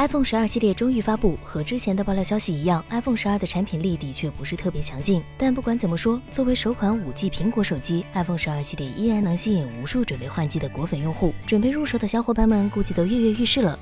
iPhone 十二系列终于发布，和之前的爆料消息一样，iPhone 十二的产品力的确不是特别强劲。但不管怎么说，作为首款 5G 苹果手机，iPhone 十二系列依然能吸引无数准备换机的果粉用户。准备入手的小伙伴们估计都跃跃欲试了。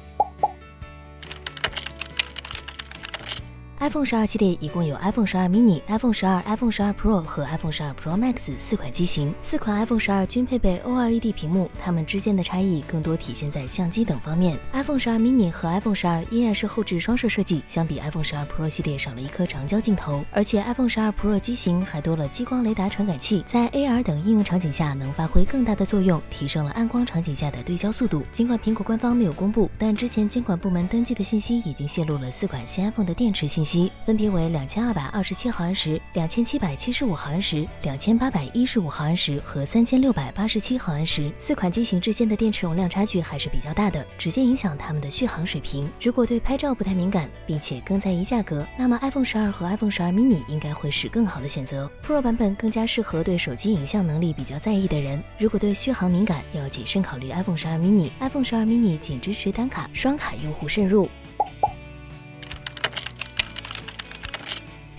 iPhone 十二系列一共有 iPhone 十二 mini、iPhone 十二、iPhone 十二 Pro 和 iPhone 十二 Pro Max 四款机型。四款 iPhone 十二均配备 OLED 屏幕，它们之间的差异更多体现在相机等方面。iPhone 十二 mini 和 iPhone 十二依然是后置双摄设计，相比 iPhone 十二 Pro 系列少了一颗长焦镜头，而且 iPhone 十二 Pro 机型还多了激光雷达传感器，在 AR 等应用场景下能发挥更大的作用，提升了暗光场景下的对焦速度。尽管苹果官方没有公布，但之前监管部门登记的信息已经泄露了四款新 iPhone 的电池信息，分别为两。千二百二十七毫安时、两千七百七十五毫安时、两千八百一十五毫安时和三千六百八十七毫安时，四款机型之间的电池容量差距还是比较大的，直接影响它们的续航水平。如果对拍照不太敏感，并且更在意价格，那么 iPhone 十二和 iPhone 十二 mini 应该会是更好的选择。Pro 版本更加适合对手机影像能力比较在意的人。如果对续航敏感，要谨慎考虑 iPhone 十二 mini。iPhone 十二 mini 仅支持单卡，双卡用户慎入。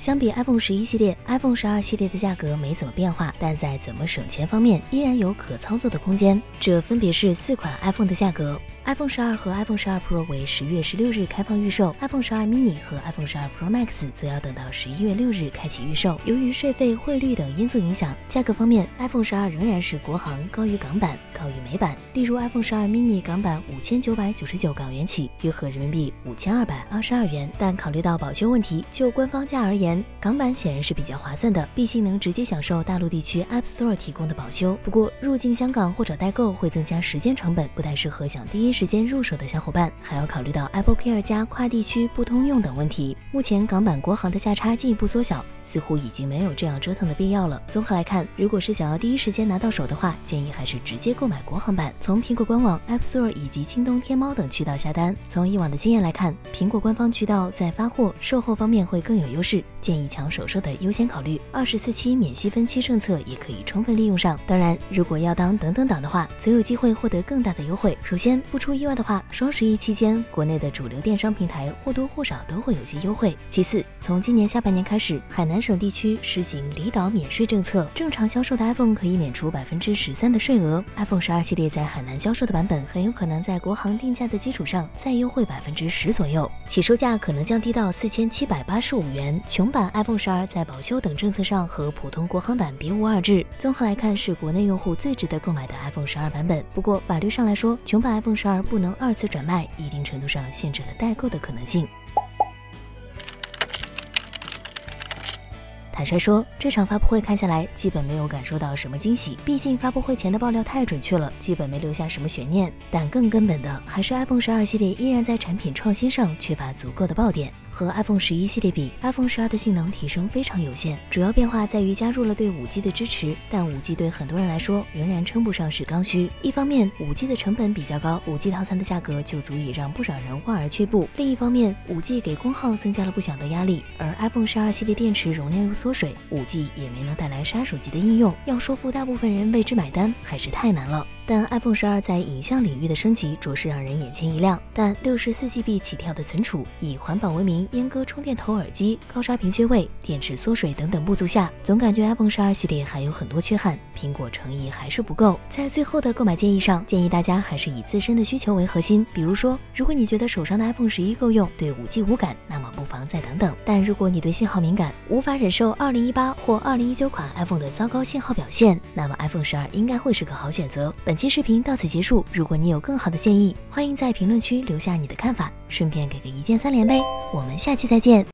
相比 iPhone 十一系列，iPhone 十二系列的价格没怎么变化，但在怎么省钱方面，依然有可操作的空间。这分别是四款 iPhone 的价格。iPhone 十二和 iPhone 十二 Pro 为十月十六日开放预售，iPhone 十二 mini 和 iPhone 十二 Pro Max 则要等到十一月六日开启预售。由于税费、汇率等因素影响，价格方面，iPhone 十二仍然是国行高于港版，高于美版。例如 iPhone 十二 mini 港版五千九百九十九港元起，约合人民币五千二百二十二元。但考虑到保修问题，就官方价而言，港版显然是比较划算的，毕竟能直接享受大陆地区 App Store 提供的保修。不过入境香港或者代购会增加时间成本，不太适合想第一时时间入手的小。伙伴还要考虑到 Apple Care 加跨地区不通用等问题。目前港版国行的价差进一步缩小。似乎已经没有这样折腾的必要了。综合来看，如果是想要第一时间拿到手的话，建议还是直接购买国行版，从苹果官网、App Store 以及京东、天猫等渠道下单。从以往的经验来看，苹果官方渠道在发货、售后方面会更有优势，建议抢手售的优先考虑。二十四期免息分期政策也可以充分利用上。当然，如果要当等等党的话，则有机会获得更大的优惠。首先，不出意外的话，双十一期间，国内的主流电商平台或多或少都会有些优惠。其次，从今年下半年开始，海南。省地区实行离岛免税政策，正常销售的 iPhone 可以免除百分之十三的税额。iPhone 十二系列在海南销售的版本，很有可能在国行定价的基础上再优惠百分之十左右，起售价可能降低到四千七百八十五元。穷版 iPhone 十二在保修等政策上和普通国行版别无二致。综合来看，是国内用户最值得购买的 iPhone 十二版本。不过法律上来说，穷版 iPhone 十而不能二次转卖，一定程度上限制了代购的可能性。坦率说，这场发布会看下来，基本没有感受到什么惊喜。毕竟发布会前的爆料太准确了，基本没留下什么悬念。但更根本的，还是 iPhone 十二系列依然在产品创新上缺乏足够的爆点。和 iPhone 十一系列比，iPhone 十二的性能提升非常有限，主要变化在于加入了对五 G 的支持。但五 G 对很多人来说仍然称不上是刚需。一方面，五 G 的成本比较高，五 G 套餐的价格就足以让不少人望而却步。另一方面，五 G 给功耗增加了不小的压力，而 iPhone 十二系列电池容量又缩水，五 G 也没能带来杀手级的应用，要说服大部分人为之买单，还是太难了。但 iPhone 十二在影像领域的升级着实让人眼前一亮。但六十四 GB 起跳的存储，以环保为名阉割充电头耳机、高刷屏缺位、电池缩水等等不足下，总感觉 iPhone 十二系列还有很多缺憾。苹果诚意还是不够。在最后的购买建议上，建议大家还是以自身的需求为核心。比如说，如果你觉得手上的 iPhone 十一够用，对五 G 无感，那么不妨再等等。但如果你对信号敏感，无法忍受二零一八或二零一九款 iPhone 的糟糕信号表现，那么 iPhone 十二应该会是个好选择。本期视频到此结束。如果你有更好的建议，欢迎在评论区留下你的看法，顺便给个一键三连呗。我们下期再见。